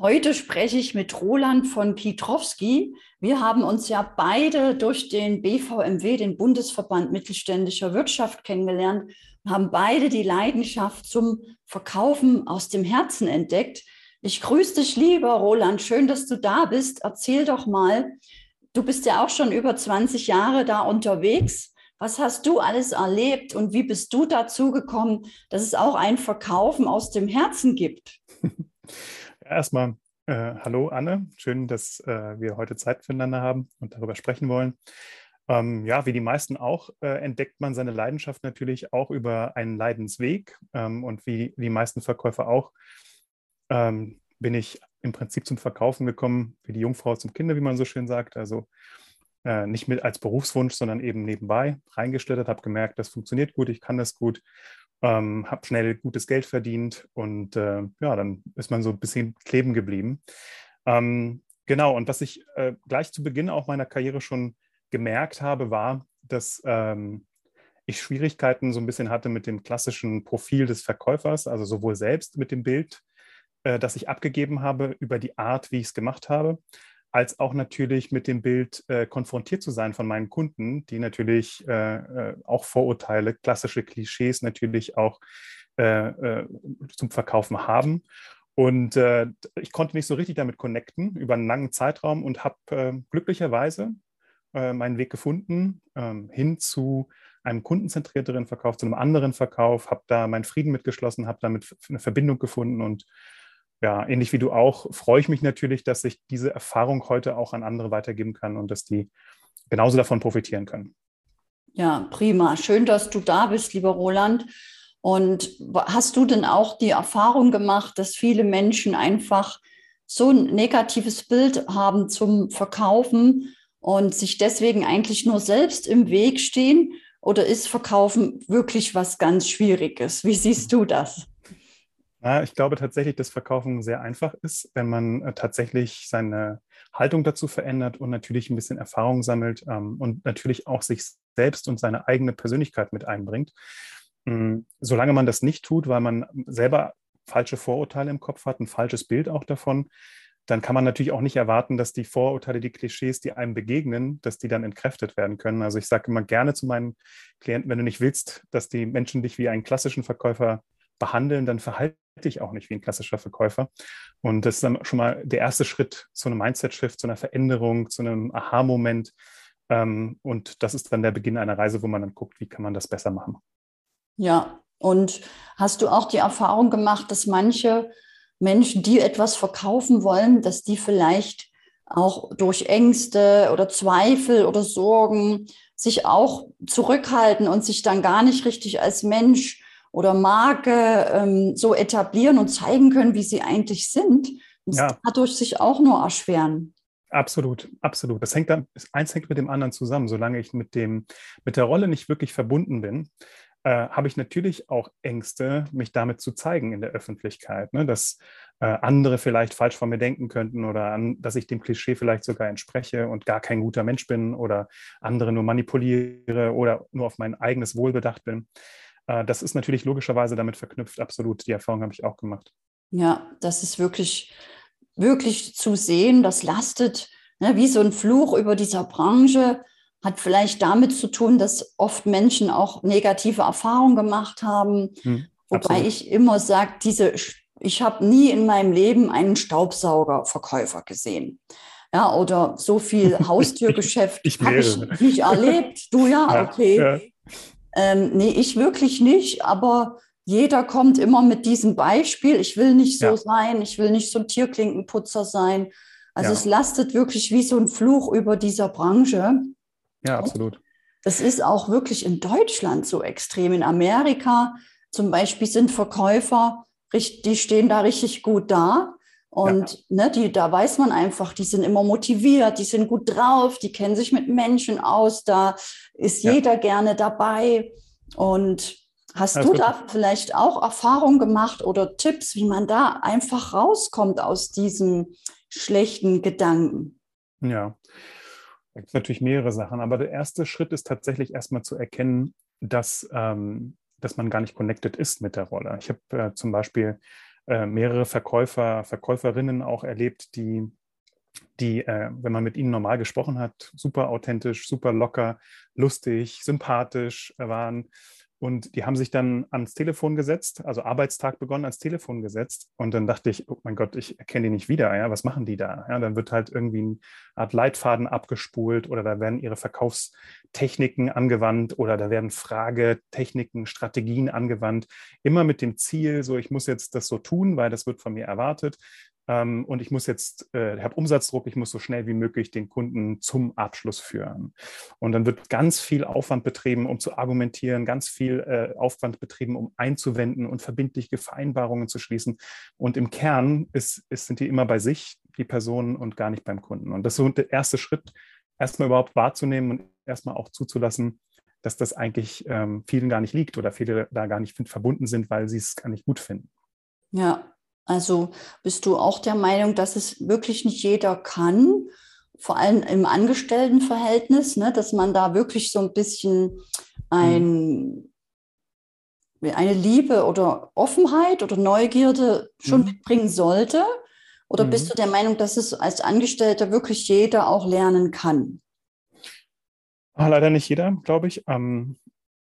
Heute spreche ich mit Roland von Pietrowski. Wir haben uns ja beide durch den BVMW, den Bundesverband Mittelständischer Wirtschaft, kennengelernt und haben beide die Leidenschaft zum Verkaufen aus dem Herzen entdeckt. Ich grüße dich, lieber Roland. Schön, dass du da bist. Erzähl doch mal, du bist ja auch schon über 20 Jahre da unterwegs. Was hast du alles erlebt und wie bist du dazu gekommen, dass es auch ein Verkaufen aus dem Herzen gibt? Erstmal äh, hallo Anne, schön, dass äh, wir heute Zeit füreinander haben und darüber sprechen wollen. Ähm, ja, wie die meisten auch, äh, entdeckt man seine Leidenschaft natürlich auch über einen Leidensweg. Ähm, und wie die meisten Verkäufer auch, ähm, bin ich im Prinzip zum Verkaufen gekommen, wie die Jungfrau zum Kinder, wie man so schön sagt. Also äh, nicht mit als Berufswunsch, sondern eben nebenbei reingeschlittert, habe gemerkt, das funktioniert gut, ich kann das gut ähm, habe schnell gutes Geld verdient und äh, ja, dann ist man so ein bisschen kleben geblieben. Ähm, genau, und was ich äh, gleich zu Beginn auch meiner Karriere schon gemerkt habe, war, dass ähm, ich Schwierigkeiten so ein bisschen hatte mit dem klassischen Profil des Verkäufers, also sowohl selbst mit dem Bild, äh, das ich abgegeben habe, über die Art, wie ich es gemacht habe, als auch natürlich mit dem Bild äh, konfrontiert zu sein von meinen Kunden, die natürlich äh, äh auch Vorurteile, klassische Klischees natürlich auch äh, äh zum Verkaufen haben. Und äh, ich konnte mich so richtig damit connecten über einen langen Zeitraum und habe glücklicherweise meinen Weg gefunden ähm, hin zu einem kundenzentrierteren Verkauf, zu einem anderen Verkauf, habe da meinen Frieden mitgeschlossen, habe damit eine Verbindung gefunden und ja, ähnlich wie du auch, freue ich mich natürlich, dass ich diese Erfahrung heute auch an andere weitergeben kann und dass die genauso davon profitieren können. Ja, prima. Schön, dass du da bist, lieber Roland. Und hast du denn auch die Erfahrung gemacht, dass viele Menschen einfach so ein negatives Bild haben zum Verkaufen und sich deswegen eigentlich nur selbst im Weg stehen? Oder ist Verkaufen wirklich was ganz Schwieriges? Wie siehst du das? Ja, ich glaube tatsächlich, dass Verkaufen sehr einfach ist, wenn man äh, tatsächlich seine Haltung dazu verändert und natürlich ein bisschen Erfahrung sammelt ähm, und natürlich auch sich selbst und seine eigene Persönlichkeit mit einbringt. Ähm, solange man das nicht tut, weil man selber falsche Vorurteile im Kopf hat, ein falsches Bild auch davon, dann kann man natürlich auch nicht erwarten, dass die Vorurteile, die Klischees, die einem begegnen, dass die dann entkräftet werden können. Also ich sage immer gerne zu meinen Klienten, wenn du nicht willst, dass die Menschen dich wie einen klassischen Verkäufer behandeln, dann verhalte dich auch nicht wie ein klassischer Verkäufer. Und das ist dann schon mal der erste Schritt zu einem Mindset-Shift, zu einer Veränderung, zu einem Aha-Moment. Ähm, und das ist dann der Beginn einer Reise, wo man dann guckt, wie kann man das besser machen. Ja, und hast du auch die Erfahrung gemacht, dass manche Menschen, die etwas verkaufen wollen, dass die vielleicht auch durch Ängste oder Zweifel oder Sorgen sich auch zurückhalten und sich dann gar nicht richtig als Mensch oder Marke ähm, so etablieren und zeigen können, wie sie eigentlich sind, und ja. dadurch sich auch nur erschweren. Absolut, absolut. Das hängt dann, eins hängt mit dem anderen zusammen. Solange ich mit dem, mit der Rolle nicht wirklich verbunden bin, äh, habe ich natürlich auch Ängste, mich damit zu zeigen in der Öffentlichkeit, ne? dass äh, andere vielleicht falsch von mir denken könnten oder an, dass ich dem Klischee vielleicht sogar entspreche und gar kein guter Mensch bin oder andere nur manipuliere oder nur auf mein eigenes Wohl bedacht bin. Äh, das ist natürlich logischerweise damit verknüpft, absolut. Die Erfahrung habe ich auch gemacht. Ja, das ist wirklich, wirklich zu sehen. Das lastet ne, wie so ein Fluch über dieser Branche. Hat vielleicht damit zu tun, dass oft Menschen auch negative Erfahrungen gemacht haben. Hm, Wobei absolut. ich immer sage, diese, ich habe nie in meinem Leben einen Staubsaugerverkäufer gesehen. Ja, oder so viel Haustürgeschäft habe ich nicht erlebt. Du ja, ja okay. Ja. Ähm, nee, ich wirklich nicht, aber jeder kommt immer mit diesem Beispiel. Ich will nicht so ja. sein, ich will nicht so ein Tierklinkenputzer sein. Also ja. es lastet wirklich wie so ein Fluch über dieser Branche. Ja, absolut. Das ist auch wirklich in Deutschland so extrem. In Amerika zum Beispiel sind Verkäufer, die stehen da richtig gut da. Und ja. ne, die, da weiß man einfach, die sind immer motiviert, die sind gut drauf, die kennen sich mit Menschen aus, da ist ja. jeder gerne dabei. Und hast das du da vielleicht auch Erfahrungen gemacht oder Tipps, wie man da einfach rauskommt aus diesem schlechten Gedanken? Ja, da gibt es natürlich mehrere Sachen, aber der erste Schritt ist tatsächlich erstmal zu erkennen, dass, ähm, dass man gar nicht connected ist mit der Rolle. Ich habe äh, zum Beispiel äh, mehrere Verkäufer, Verkäuferinnen auch erlebt, die die, äh, wenn man mit ihnen normal gesprochen hat, super authentisch, super locker, lustig, sympathisch waren. Und die haben sich dann ans Telefon gesetzt, also Arbeitstag begonnen, ans Telefon gesetzt. Und dann dachte ich, oh mein Gott, ich erkenne die nicht wieder. Ja, was machen die da? Ja, dann wird halt irgendwie eine Art Leitfaden abgespult oder da werden ihre Verkaufstechniken angewandt oder da werden Fragetechniken, Strategien angewandt. Immer mit dem Ziel, so ich muss jetzt das so tun, weil das wird von mir erwartet. Ähm, und ich muss jetzt, äh, ich habe Umsatzdruck, ich muss so schnell wie möglich den Kunden zum Abschluss führen. Und dann wird ganz viel Aufwand betrieben, um zu argumentieren, ganz viel äh, Aufwand betrieben, um einzuwenden und verbindliche Vereinbarungen zu schließen. Und im Kern ist, ist, sind die immer bei sich, die Personen, und gar nicht beim Kunden. Und das ist so der erste Schritt, erstmal überhaupt wahrzunehmen und erstmal auch zuzulassen, dass das eigentlich ähm, vielen gar nicht liegt oder viele da gar nicht verbunden sind, weil sie es gar nicht gut finden. Ja, also bist du auch der Meinung, dass es wirklich nicht jeder kann, vor allem im Angestelltenverhältnis, ne, dass man da wirklich so ein bisschen ein, eine Liebe oder Offenheit oder Neugierde schon mhm. mitbringen sollte? Oder mhm. bist du der Meinung, dass es als Angestellter wirklich jeder auch lernen kann? Ah, leider nicht jeder, glaube ich. Ähm,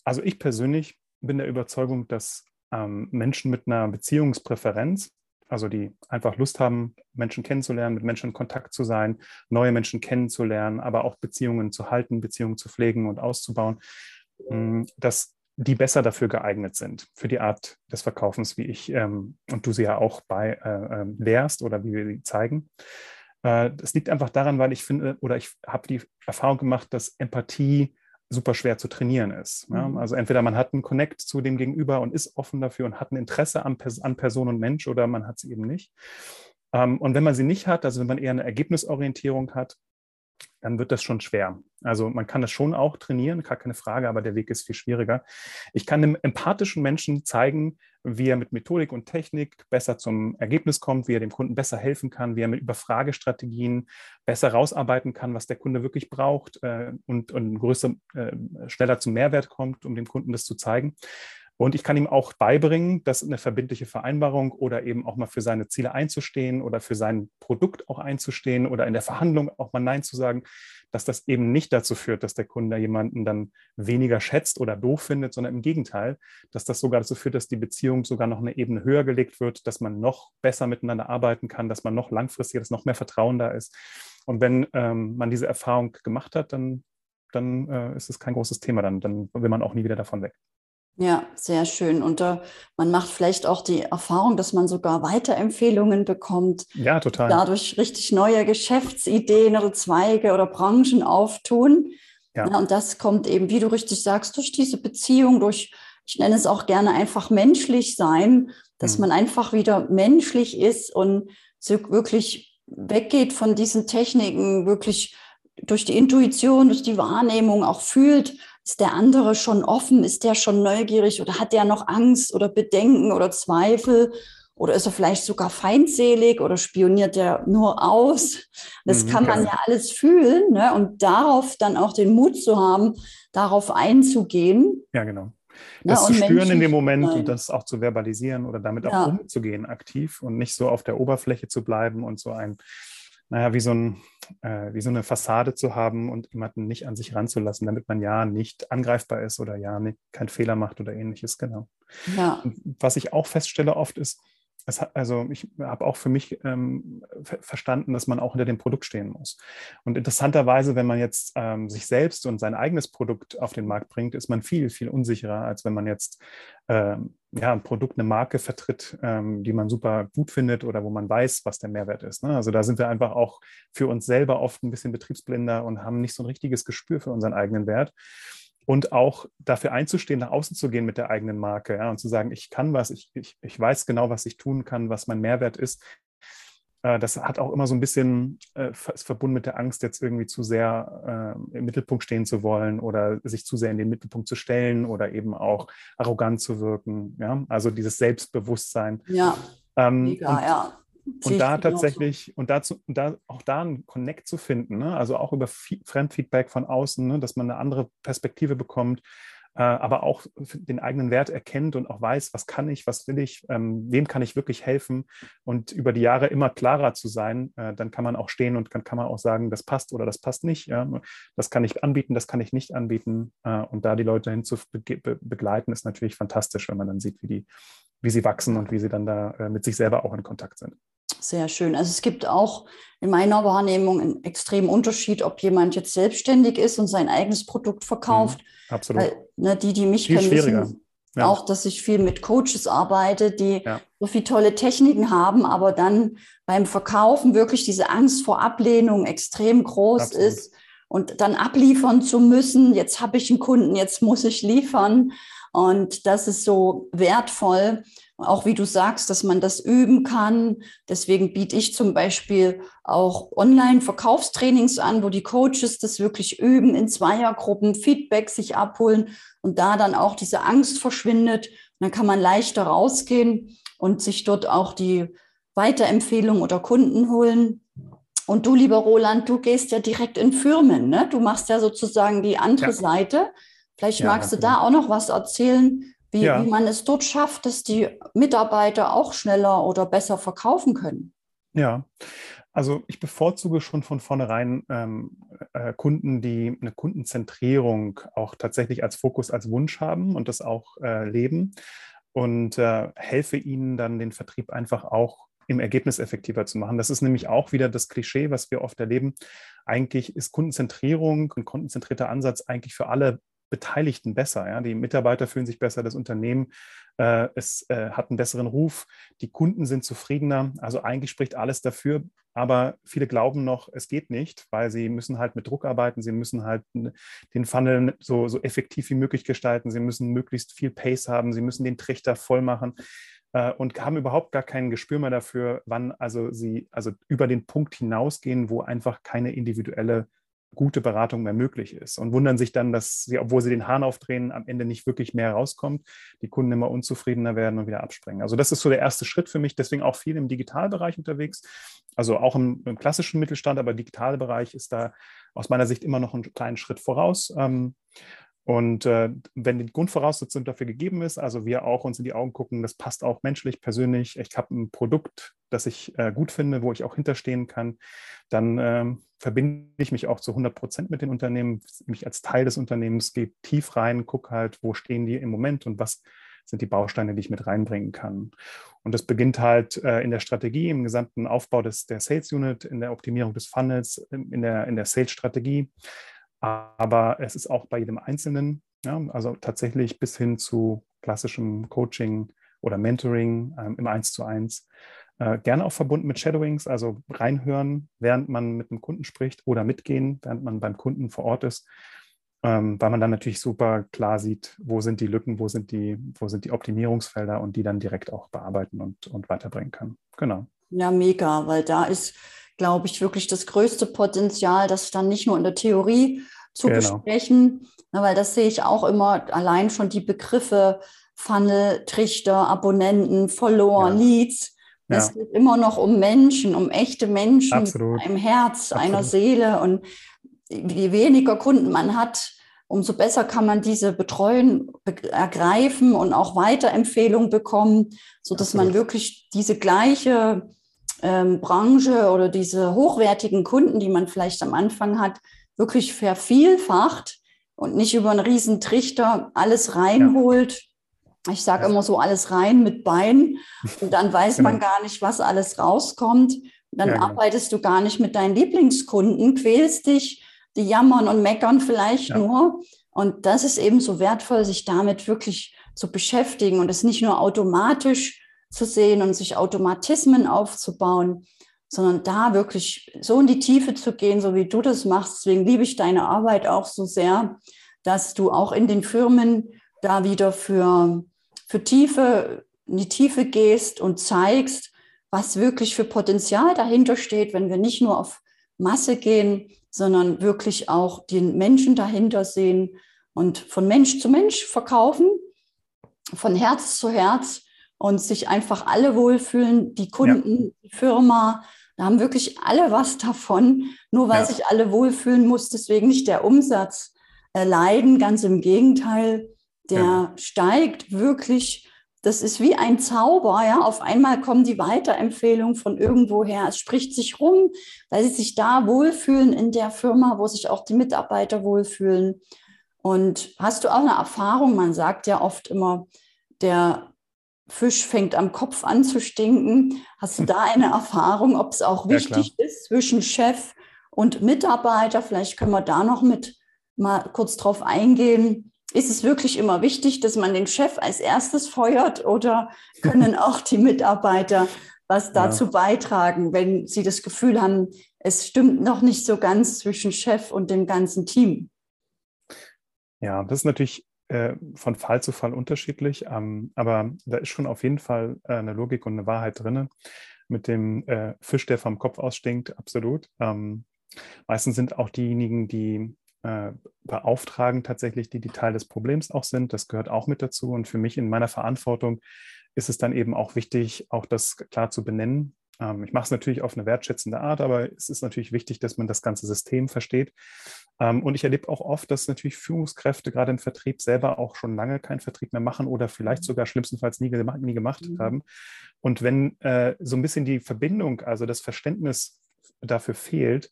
also ich persönlich bin der Überzeugung, dass ähm, Menschen mit einer Beziehungspräferenz also die einfach Lust haben, Menschen kennenzulernen, mit Menschen in Kontakt zu sein, neue Menschen kennenzulernen, aber auch Beziehungen zu halten, Beziehungen zu pflegen und auszubauen, mm, dass die besser dafür geeignet sind, für die Art des Verkaufens, wie ich ähm, und du sie ja auch bei äh, äh, lehrst oder wie wir sie zeigen. Äh, das liegt einfach daran, weil ich finde, oder ich habe die Erfahrung gemacht, dass Empathie super schwer zu trainieren ist. Ja? Mhm. Also entweder man hat einen Connect zu dem Gegenüber und ist offen dafür und hat ein Interesse an, an Person und Mensch oder man hat sie eben nicht. Ähm, und wenn man sie nicht hat, also wenn man eher eine Ergebnisorientierung hat, dann wird das schon schwer. Also man kann das schon auch trainieren, gar keine Frage, aber der Weg ist viel schwieriger. Ich kann einem empathischen Menschen zeigen, wie er mit Methodik und Technik besser zum Ergebnis kommt, wie er dem Kunden besser helfen kann, wie er mit Überfragestrategien besser rausarbeiten kann, was der Kunde wirklich braucht äh, und, und größer, äh, schneller zum Mehrwert kommt, um dem Kunden das zu zeigen. Und ich kann ihm auch beibringen, dass eine verbindliche Vereinbarung oder eben auch mal für seine Ziele einzustehen oder für sein Produkt auch einzustehen oder in der Verhandlung auch mal Nein zu sagen, dass das eben nicht dazu führt, dass der Kunde jemanden dann weniger schätzt oder doof findet, sondern im Gegenteil, dass das sogar dazu führt, dass die Beziehung sogar noch eine Ebene höher gelegt wird, dass man noch besser miteinander arbeiten kann, dass man noch langfristiger, dass noch mehr Vertrauen da ist. Und wenn ähm, man diese Erfahrung gemacht hat, dann, dann äh, ist es kein großes Thema. Dann, dann will man auch nie wieder davon weg. Ja, sehr schön. Und äh, man macht vielleicht auch die Erfahrung, dass man sogar Weiterempfehlungen bekommt. Ja, total. Dadurch richtig neue Geschäftsideen oder Zweige oder Branchen auftun. Ja. ja. und das kommt eben, wie du richtig sagst, durch diese Beziehung, durch, ich nenne es auch gerne einfach menschlich sein, dass mhm. man einfach wieder menschlich ist und so wirklich weggeht von diesen Techniken, wirklich durch die Intuition, durch die Wahrnehmung auch fühlt, ist der andere schon offen? Ist der schon neugierig oder hat der noch Angst oder Bedenken oder Zweifel? Oder ist er vielleicht sogar feindselig oder spioniert der nur aus? Das mhm, kann man ja alles fühlen ne? und darauf dann auch den Mut zu haben, darauf einzugehen. Ja, genau. Das ja, zu spüren Menschen, in dem Moment nein. und das auch zu verbalisieren oder damit ja. auch umzugehen aktiv und nicht so auf der Oberfläche zu bleiben und so ein naja, wie so, ein, äh, wie so eine Fassade zu haben und jemanden nicht an sich ranzulassen, damit man ja nicht angreifbar ist oder ja nicht, keinen Fehler macht oder ähnliches, genau. Ja. was ich auch feststelle oft ist, hat, also ich habe auch für mich ähm, verstanden, dass man auch hinter dem Produkt stehen muss. Und interessanterweise, wenn man jetzt ähm, sich selbst und sein eigenes Produkt auf den Markt bringt, ist man viel, viel unsicherer, als wenn man jetzt ähm, ja, ein Produkt, eine Marke vertritt, ähm, die man super gut findet oder wo man weiß, was der Mehrwert ist. Ne? Also da sind wir einfach auch für uns selber oft ein bisschen betriebsblinder und haben nicht so ein richtiges Gespür für unseren eigenen Wert und auch dafür einzustehen, nach außen zu gehen mit der eigenen Marke ja, und zu sagen, ich kann was, ich, ich, ich weiß genau, was ich tun kann, was mein Mehrwert ist. Äh, das hat auch immer so ein bisschen äh, ist verbunden mit der Angst, jetzt irgendwie zu sehr äh, im Mittelpunkt stehen zu wollen oder sich zu sehr in den Mittelpunkt zu stellen oder eben auch arrogant zu wirken. Ja? Also dieses Selbstbewusstsein. Ja, ähm, mega, ja und da tatsächlich, und dazu, und da auch da einen Connect zu finden, ne? also auch über Fremdfeedback von außen, ne? dass man eine andere Perspektive bekommt, äh, aber auch den eigenen Wert erkennt und auch weiß, was kann ich, was will ich, ähm, wem kann ich wirklich helfen und über die Jahre immer klarer zu sein, äh, dann kann man auch stehen und kann, kann man auch sagen, das passt oder das passt nicht. Ja? Das kann ich anbieten, das kann ich nicht anbieten. Äh, und da die Leute hin zu be begleiten, ist natürlich fantastisch, wenn man dann sieht, wie, die, wie sie wachsen und wie sie dann da äh, mit sich selber auch in Kontakt sind. Sehr schön. Also es gibt auch in meiner Wahrnehmung einen extremen Unterschied, ob jemand jetzt selbstständig ist und sein eigenes Produkt verkauft. Mhm, absolut. Weil, ne, die, die mich Viel kennen, schwieriger. wissen Ja. auch, dass ich viel mit Coaches arbeite, die Ja. so viele tolle Techniken haben, aber dann beim Verkaufen wirklich diese Angst vor Ablehnung extrem groß Absolut. ist und dann abliefern zu müssen. Jetzt habe ich einen Kunden, jetzt muss ich liefern. Und das ist so wertvoll, auch wie du sagst, dass man das üben kann. Deswegen biete ich zum Beispiel auch Online-Verkaufstrainings an, wo die Coaches das wirklich üben, in Zweiergruppen Feedback sich abholen und da dann auch diese Angst verschwindet. Und dann kann man leichter rausgehen und sich dort auch die Weiterempfehlung oder Kunden holen. Und du, lieber Roland, du gehst ja direkt in Firmen, ne? Du machst ja sozusagen die andere Ja. Seite. Vielleicht Ja, magst du genau. da auch noch was erzählen, wie, Ja. wie man es dort schafft, dass die Mitarbeiter auch schneller oder besser verkaufen können. Ja, also ich bevorzuge schon von vornherein ähm, äh, Kunden, die eine Kundenzentrierung auch tatsächlich als Fokus, als Wunsch haben und das auch äh, leben und äh, helfe ihnen dann den Vertrieb einfach auch im Ergebnis effektiver zu machen. Das ist nämlich auch wieder das Klischee, was wir oft erleben. Eigentlich ist Kundenzentrierung, ein kundenzentrierter Ansatz eigentlich für alle Beteiligten besser. Ja? Die Mitarbeiter fühlen sich besser, das Unternehmen äh, es äh, hat einen besseren Ruf, die Kunden sind zufriedener. Also eigentlich spricht alles dafür, aber viele glauben noch, es geht nicht, weil sie müssen halt mit Druck arbeiten, sie müssen halt den Funnel so, so effektiv wie möglich gestalten, sie müssen möglichst viel Pace haben, sie müssen den Trichter voll machen äh, und haben überhaupt gar kein Gespür mehr dafür, wann also sie also über den Punkt hinausgehen, wo einfach keine individuelle gute Beratung mehr möglich ist und wundern sich dann, dass sie, obwohl sie den Hahn aufdrehen, am Ende nicht wirklich mehr rauskommt, die Kunden immer unzufriedener werden und wieder abspringen. Also das ist so der erste Schritt für mich, deswegen auch viel im Digitalbereich unterwegs, also auch im, im klassischen Mittelstand, aber Digitalbereich ist da aus meiner Sicht immer noch einen kleinen Schritt voraus. Ähm, und äh, wenn die Grundvoraussetzung dafür gegeben ist, also wir auch uns in die Augen gucken, das passt auch menschlich, persönlich, ich habe ein Produkt, das ich äh, gut finde, wo ich auch hinterstehen kann, dann ähm, verbinde ich mich auch zu 100 Prozent mit den Unternehmen, mich als Teil des Unternehmens, gehe tief rein, gucke halt, wo stehen die im Moment und was sind die Bausteine, die ich mit reinbringen kann. Und das beginnt halt äh, in der Strategie, im gesamten Aufbau des, der Sales Unit, in der Optimierung des Funnels, in der, in der Sales-Strategie. Aber es ist auch bei jedem Einzelnen, ja, also tatsächlich bis hin zu klassischem Coaching oder Mentoring ähm, im Eins zu eins. Äh, gerne auch verbunden mit Shadowings, also reinhören, während man mit einem Kunden spricht oder mitgehen, während man beim Kunden vor Ort ist, ähm, weil man dann natürlich super klar sieht, wo sind die Lücken, wo sind die, wo sind die Optimierungsfelder und die dann direkt auch bearbeiten und, und weiterbringen kann. Genau. Ja, mega, weil da ist, glaube ich, wirklich das größte Potenzial, das dann nicht nur in der Theorie zu Genau. besprechen, na, weil das sehe ich auch immer, allein schon die Begriffe Funnel, Trichter, Abonnenten, Follower, Ja. Leads. Es Ja. geht immer noch um Menschen, um echte Menschen Absolut. einem Herz, einer Absolut. Seele. Und je weniger Kunden man hat, umso besser kann man diese betreuen, be ergreifen und auch Weiterempfehlungen bekommen, sodass man Absolut. wirklich diese gleiche ähm, Branche oder diese hochwertigen Kunden, die man vielleicht am Anfang hat, wirklich vervielfacht und nicht über einen riesen Trichter alles reinholt. Ich sage Ja. immer so alles rein mit Bein und dann weiß man Genau. gar nicht, was alles rauskommt. Dann Ja, genau. arbeitest du gar nicht mit deinen Lieblingskunden, quälst dich, die jammern und meckern vielleicht Ja. nur. Und das ist eben so wertvoll, sich damit wirklich zu beschäftigen und es nicht nur automatisch zu sehen und sich Automatismen aufzubauen, sondern da wirklich so in die Tiefe zu gehen, so wie du das machst. Deswegen liebe ich deine Arbeit auch so sehr, dass du auch in den Firmen da wieder für, für Tiefe, in die Tiefe gehst und zeigst, was wirklich für Potenzial dahinter steht, wenn wir nicht nur auf Masse gehen, sondern wirklich auch den Menschen dahinter sehen und von Mensch zu Mensch verkaufen, von Herz zu Herz und sich einfach alle wohlfühlen, die Kunden, die Firma, da haben wirklich alle was davon. Nur weil Ja. sich alle wohlfühlen, muss deswegen nicht der Umsatz äh, leiden. Ganz im Gegenteil. der ja. steigt wirklich das ist wie ein Zauber, ja. Auf einmal kommen die Weiterempfehlungen von irgendwoher. Es spricht sich rum, weil sie sich da wohlfühlen in der Firma, wo sich auch die Mitarbeiter wohlfühlen. Und hast du auch eine Erfahrung? Man sagt ja oft immer, der Fisch fängt am Kopf an zu stinken. Hast du da eine Erfahrung, ob es auch wichtig ja, ist zwischen Chef und Mitarbeiter? Vielleicht können wir da noch mit mal kurz drauf eingehen ist es wirklich immer wichtig, dass man den Chef als erstes feuert oder können auch die Mitarbeiter was dazu ja. beitragen, wenn sie das Gefühl haben, es stimmt noch nicht so ganz zwischen Chef und dem ganzen Team? Ja, das ist natürlich äh, von Fall zu Fall unterschiedlich, ähm, aber da ist schon auf jeden Fall äh, eine Logik und eine Wahrheit drin. Mit dem äh, Fisch, der vom Kopf aus stinkt, absolut. Ähm, meistens sind auch diejenigen, die äh, beauftragen, tatsächlich, die, die Teil des Problems auch sind. Das gehört auch mit dazu. Und für mich in meiner Verantwortung ist es dann eben auch wichtig, auch das klar zu benennen. Ähm, ich mache es natürlich auf eine wertschätzende Art, aber es ist natürlich wichtig, dass man das ganze System versteht. Ähm, und ich erlebe auch oft, dass natürlich Führungskräfte gerade im Vertrieb selber auch schon lange keinen Vertrieb mehr machen oder vielleicht mhm. sogar schlimmstenfalls nie, gemacht, nie gemacht mhm. haben. Und wenn äh, so ein bisschen die Verbindung, also das Verständnis dafür fehlt,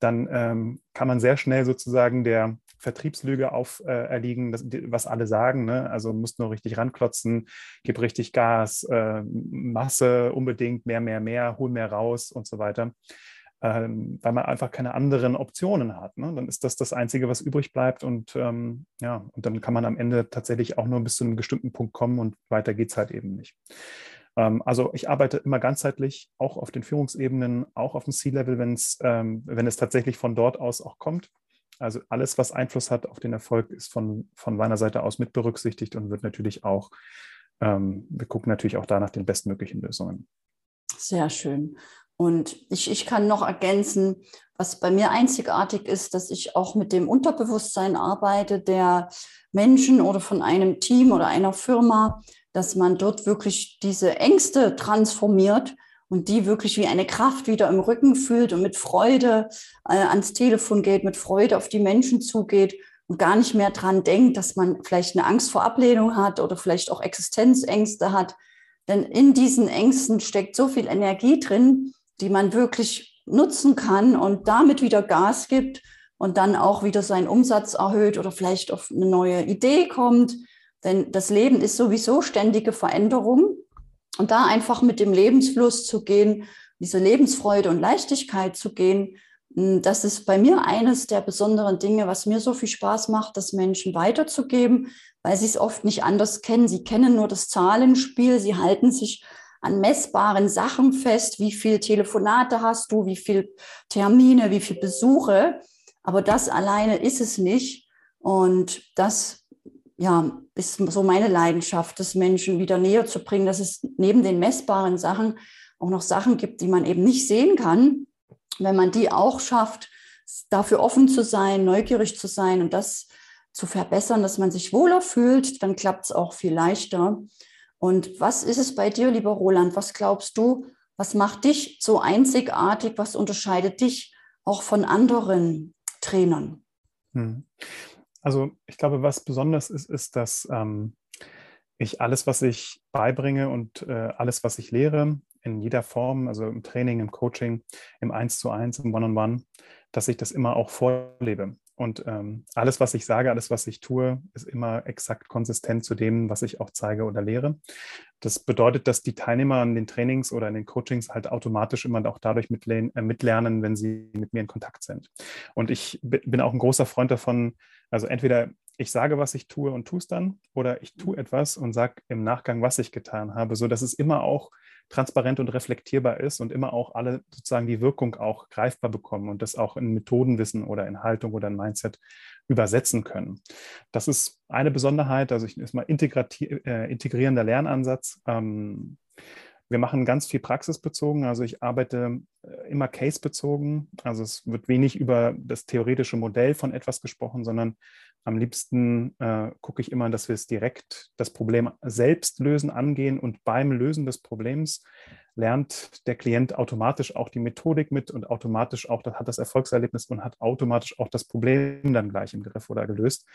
dann ähm, kann man sehr schnell sozusagen der Vertriebslüge auferlegen, äh, was alle sagen. Ne? Also musst nur richtig ranklotzen, gib richtig Gas, äh, Masse unbedingt, mehr, mehr, mehr, hol mehr raus und so weiter. Ähm, weil man einfach keine anderen Optionen hat. Ne? Dann ist das das Einzige, was übrig bleibt und ähm, ja, und dann kann man am Ende tatsächlich auch nur bis zu einem bestimmten Punkt kommen und weiter geht es halt eben nicht. Ähm, also ich arbeite immer ganzheitlich, auch auf den Führungsebenen, auch auf dem C-Level, ähm, wenn es tatsächlich von dort aus auch kommt. Also alles, was Einfluss hat auf den Erfolg, ist von, von meiner Seite aus mit berücksichtigt und wird natürlich auch, ähm, wir gucken natürlich auch da nach den bestmöglichen Lösungen. Sehr schön. Und ich, ich kann noch ergänzen, was bei mir einzigartig ist, dass ich auch mit dem Unterbewusstsein arbeite der Menschen oder von einem Team oder einer Firma, dass man dort wirklich diese Ängste transformiert und die wirklich wie eine Kraft wieder im Rücken fühlt und mit Freude äh, ans Telefon geht, mit Freude auf die Menschen zugeht und gar nicht mehr dran denkt, dass man vielleicht eine Angst vor Ablehnung hat oder vielleicht auch Existenzängste hat. Denn in diesen Ängsten steckt so viel Energie drin, die man wirklich nutzen kann und damit wieder Gas gibt und dann auch wieder seinen Umsatz erhöht oder vielleicht auf eine neue Idee kommt denn das Leben ist sowieso ständige Veränderung. Und da einfach mit dem Lebensfluss zu gehen, diese Lebensfreude und Leichtigkeit zu gehen, hm, das ist bei mir eines der besonderen Dinge, was mir so viel Spaß macht, das Menschen weiterzugeben, weil sie es oft nicht anders kennen. Sie kennen nur das Zahlenspiel, sie halten sich an messbaren Sachen fest, wie viele Telefonate hast du, wie viele Termine, wie viele Besuche. Aber das alleine ist es nicht. Und das ja, ist so meine Leidenschaft, das Menschen wieder näher zu bringen, dass es neben den messbaren Sachen auch noch Sachen gibt, die man eben nicht sehen kann. Wenn man die auch schafft, dafür offen zu sein, neugierig zu sein und das zu verbessern, dass man sich wohler fühlt, dann klappt es auch viel leichter. Und was ist es bei dir, lieber Roland? Was glaubst du, was macht dich so einzigartig? Was unterscheidet dich auch von anderen Trainern? Hm. Also ich glaube, was besonders ist, ist, dass ähm, ich alles, was ich beibringe und äh, alles, was ich lehre, in jeder Form, also im Training, im Coaching, im Eins zu eins, im One-on-One, -on -One, dass ich das immer auch vorlebe. Und ähm, alles, was ich sage, alles, was ich tue, ist immer exakt konsistent zu dem, was ich auch zeige oder lehre. Das bedeutet, dass die Teilnehmer an den Trainings oder in den Coachings halt automatisch immer auch dadurch mitlernen, äh, mitlernen wenn sie mit mir in Kontakt sind. Und ich bin auch ein großer Freund davon, also entweder ich sage, was ich tue und tue es dann, oder ich tue etwas und sage im Nachgang, was ich getan habe, so dass es immer auch transparent und reflektierbar ist und immer auch alle sozusagen die Wirkung auch greifbar bekommen und das auch in Methodenwissen oder in Haltung oder in Mindset übersetzen können. Das ist eine Besonderheit, also ich ist mal äh, integrierender Lernansatz. Ähm, wir machen ganz viel praxisbezogen, also ich arbeite äh, immer casebezogen, also es wird wenig über das theoretische Modell von etwas gesprochen, sondern Am liebsten äh, gucke ich immer, dass wir es direkt das Problem selbst lösen, angehen und beim Lösen des Problems lernt der Klient automatisch auch die Methodik mit und automatisch auch hat das Erfolgserlebnis und hat automatisch auch das Problem dann gleich im Griff oder gelöst.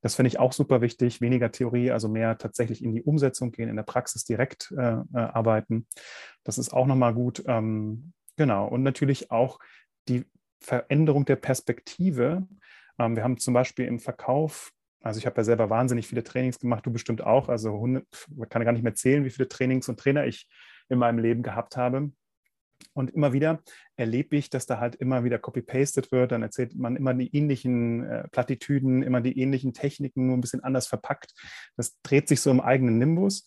Das finde ich auch super wichtig. Weniger Theorie, also mehr tatsächlich in die Umsetzung gehen, in der Praxis direkt äh, äh arbeiten. Das ist auch nochmal gut. Ähm, genau. Und natürlich auch die Veränderung der Perspektive. Ähm, wir haben zum Beispiel im Verkauf also ich habe ja selber wahnsinnig viele Trainings gemacht, du bestimmt auch. Also 100, man kann gar nicht mehr zählen, wie viele Trainings und Trainer ich in meinem Leben gehabt habe. Und immer wieder erlebe ich, dass da halt immer wieder copy-pasted wird. Dann erzählt man immer die ähnlichen äh, Plattitüden, immer die ähnlichen Techniken, nur ein bisschen anders verpackt. Das dreht sich so im eigenen Nimbus.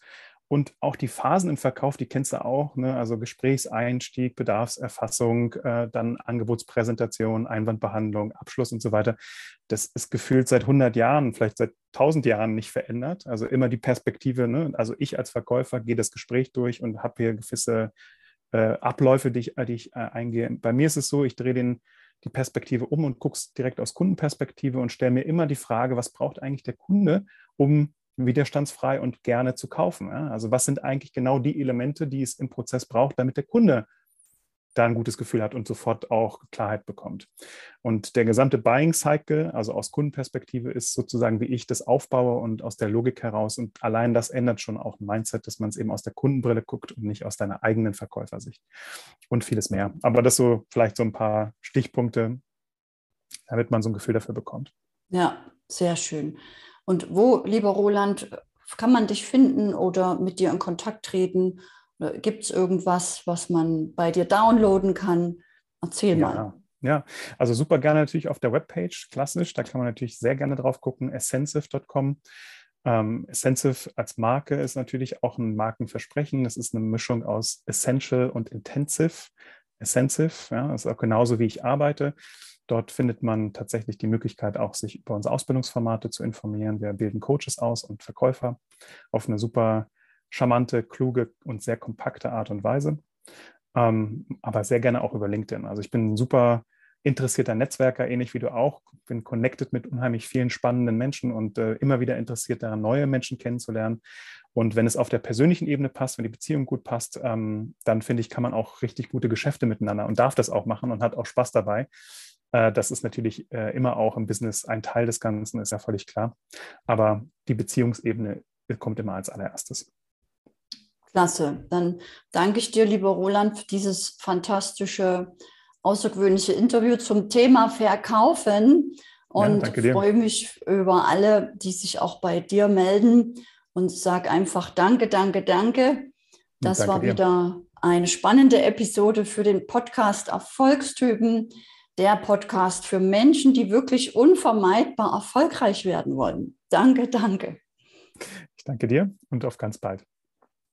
Und auch die Phasen im Verkauf, die kennst du auch, ne? also Gesprächseinstieg, Bedarfserfassung, äh, dann Angebotspräsentation, Einwandbehandlung, Abschluss und so weiter. Das ist gefühlt seit 100 Jahren, vielleicht seit 1000 Jahren nicht verändert. Also immer die Perspektive, ne? also ich als Verkäufer gehe das Gespräch durch und habe hier gewisse äh, Abläufe, die ich, die ich äh, eingehe. Bei mir ist es so, ich drehe den, die Perspektive um und gucke es direkt aus Kundenperspektive und stelle mir immer die Frage, was braucht eigentlich der Kunde, um widerstandsfrei und gerne zu kaufen. Also was sind eigentlich genau die Elemente, die es im Prozess braucht, damit der Kunde da ein gutes Gefühl hat und sofort auch Klarheit bekommt. Und der gesamte Buying Cycle, also aus Kundenperspektive, ist sozusagen, wie ich das aufbaue und aus der Logik heraus. Und allein das ändert schon auch ein Mindset, dass man es eben aus der Kundenbrille guckt und nicht aus deiner eigenen Verkäufersicht. Und vieles mehr. Aber das so vielleicht so ein paar Stichpunkte, damit man so ein Gefühl dafür bekommt. Ja, sehr schön. Und wo, lieber Roland, kann man dich finden oder mit dir in Kontakt treten? Gibt es irgendwas, was man bei dir downloaden kann? Erzähl ja. mal. Ja, also super gerne natürlich auf der Webpage, klassisch. Da kann man natürlich sehr gerne drauf gucken, essensive.com. Ähm, Essensive als Marke ist natürlich auch ein Markenversprechen. Das ist eine Mischung aus Essential und Intensive. Essensive, ja, das ist auch genauso, wie ich arbeite. Dort findet man tatsächlich die Möglichkeit, auch sich über unsere Ausbildungsformate zu informieren. Wir bilden Coaches aus und Verkäufer auf eine super charmante, kluge und sehr kompakte Art und Weise. Ähm, aber sehr gerne auch über LinkedIn. Also ich bin ein super interessierter Netzwerker, ähnlich wie du auch. Bin connected mit unheimlich vielen spannenden Menschen und äh, immer wieder interessiert daran, neue Menschen kennenzulernen. Und wenn es auf der persönlichen Ebene passt, wenn die Beziehung gut passt, ähm, dann finde ich, kann man auch richtig gute Geschäfte miteinander und darf das auch machen und hat auch Spaß dabei. Äh, das ist natürlich äh, immer auch im Business ein Teil des Ganzen, ist ja völlig klar. Aber die Beziehungsebene kommt immer als allererstes. Klasse. Dann danke ich dir, lieber Roland, für dieses fantastische, außergewöhnliche Interview zum Thema Verkaufen und ja, freue mich über alle, die sich auch bei dir melden und sage einfach Danke, danke, danke. Das danke war dir. wieder eine spannende Episode für den Podcast Erfolgstypen der Podcast für Menschen, die wirklich unvermeidbar erfolgreich werden wollen. Danke, danke. Ich danke dir und auf ganz bald.